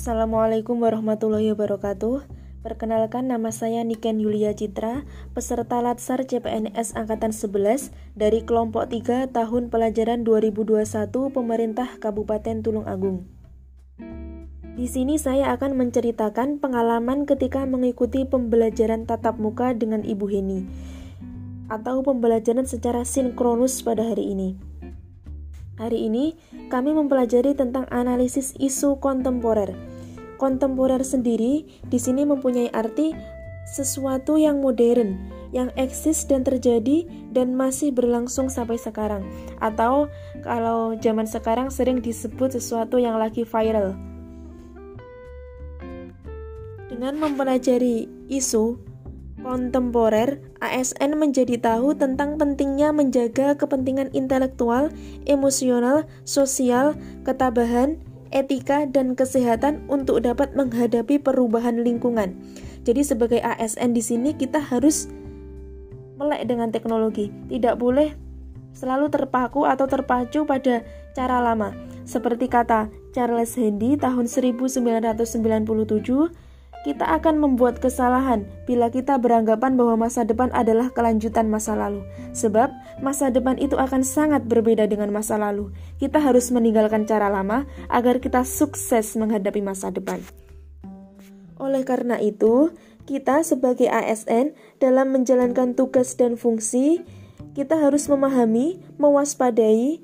Assalamualaikum warahmatullahi wabarakatuh. Perkenalkan nama saya Niken Yulia Citra, peserta Latsar CPNS Angkatan 11 dari kelompok 3 tahun pelajaran 2021 Pemerintah Kabupaten Tulung Agung. Di sini saya akan menceritakan pengalaman ketika mengikuti pembelajaran tatap muka dengan Ibu Heni atau pembelajaran secara sinkronus pada hari ini. Hari ini kami mempelajari tentang analisis isu kontemporer Kontemporer sendiri di sini mempunyai arti sesuatu yang modern, yang eksis dan terjadi dan masih berlangsung sampai sekarang. Atau kalau zaman sekarang sering disebut sesuatu yang lagi viral. Dengan mempelajari isu kontemporer, ASN menjadi tahu tentang pentingnya menjaga kepentingan intelektual, emosional, sosial, ketabahan, etika, dan kesehatan untuk dapat menghadapi perubahan lingkungan. Jadi sebagai ASN di sini kita harus melek dengan teknologi. Tidak boleh selalu terpaku atau terpacu pada cara lama. Seperti kata Charles Handy tahun 1997, kita akan membuat kesalahan bila kita beranggapan bahwa masa depan adalah kelanjutan masa lalu, sebab masa depan itu akan sangat berbeda dengan masa lalu. Kita harus meninggalkan cara lama agar kita sukses menghadapi masa depan. Oleh karena itu, kita sebagai ASN dalam menjalankan tugas dan fungsi, kita harus memahami, mewaspadai,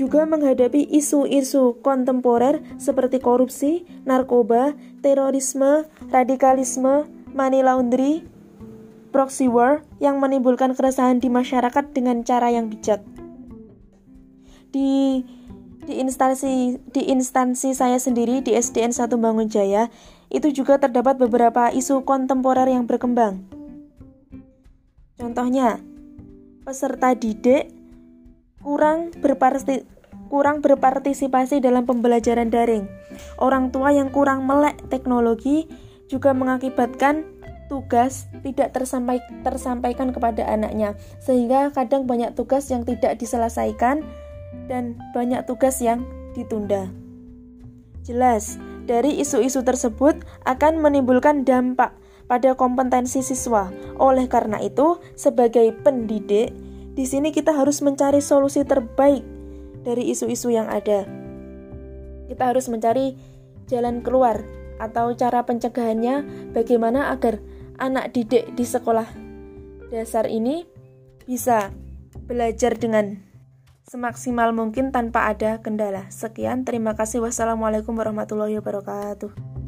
juga menghadapi isu-isu kontemporer seperti korupsi, narkoba, terorisme, radikalisme, money laundry, proxy war yang menimbulkan keresahan di masyarakat dengan cara yang bijak. Di di instansi di instansi saya sendiri di SDN 1 Bangunjaya itu juga terdapat beberapa isu kontemporer yang berkembang. Contohnya, peserta didik kurang berparti kurang berpartisipasi dalam pembelajaran daring. Orang tua yang kurang melek teknologi juga mengakibatkan tugas tidak tersampai, tersampaikan kepada anaknya, sehingga kadang banyak tugas yang tidak diselesaikan dan banyak tugas yang ditunda. Jelas, dari isu-isu tersebut akan menimbulkan dampak pada kompetensi siswa. Oleh karena itu, sebagai pendidik, di sini kita harus mencari solusi terbaik dari isu-isu yang ada. Kita harus mencari jalan keluar atau cara pencegahannya bagaimana agar anak didik di sekolah dasar ini bisa belajar dengan semaksimal mungkin tanpa ada kendala. Sekian, terima kasih. Wassalamualaikum warahmatullahi wabarakatuh.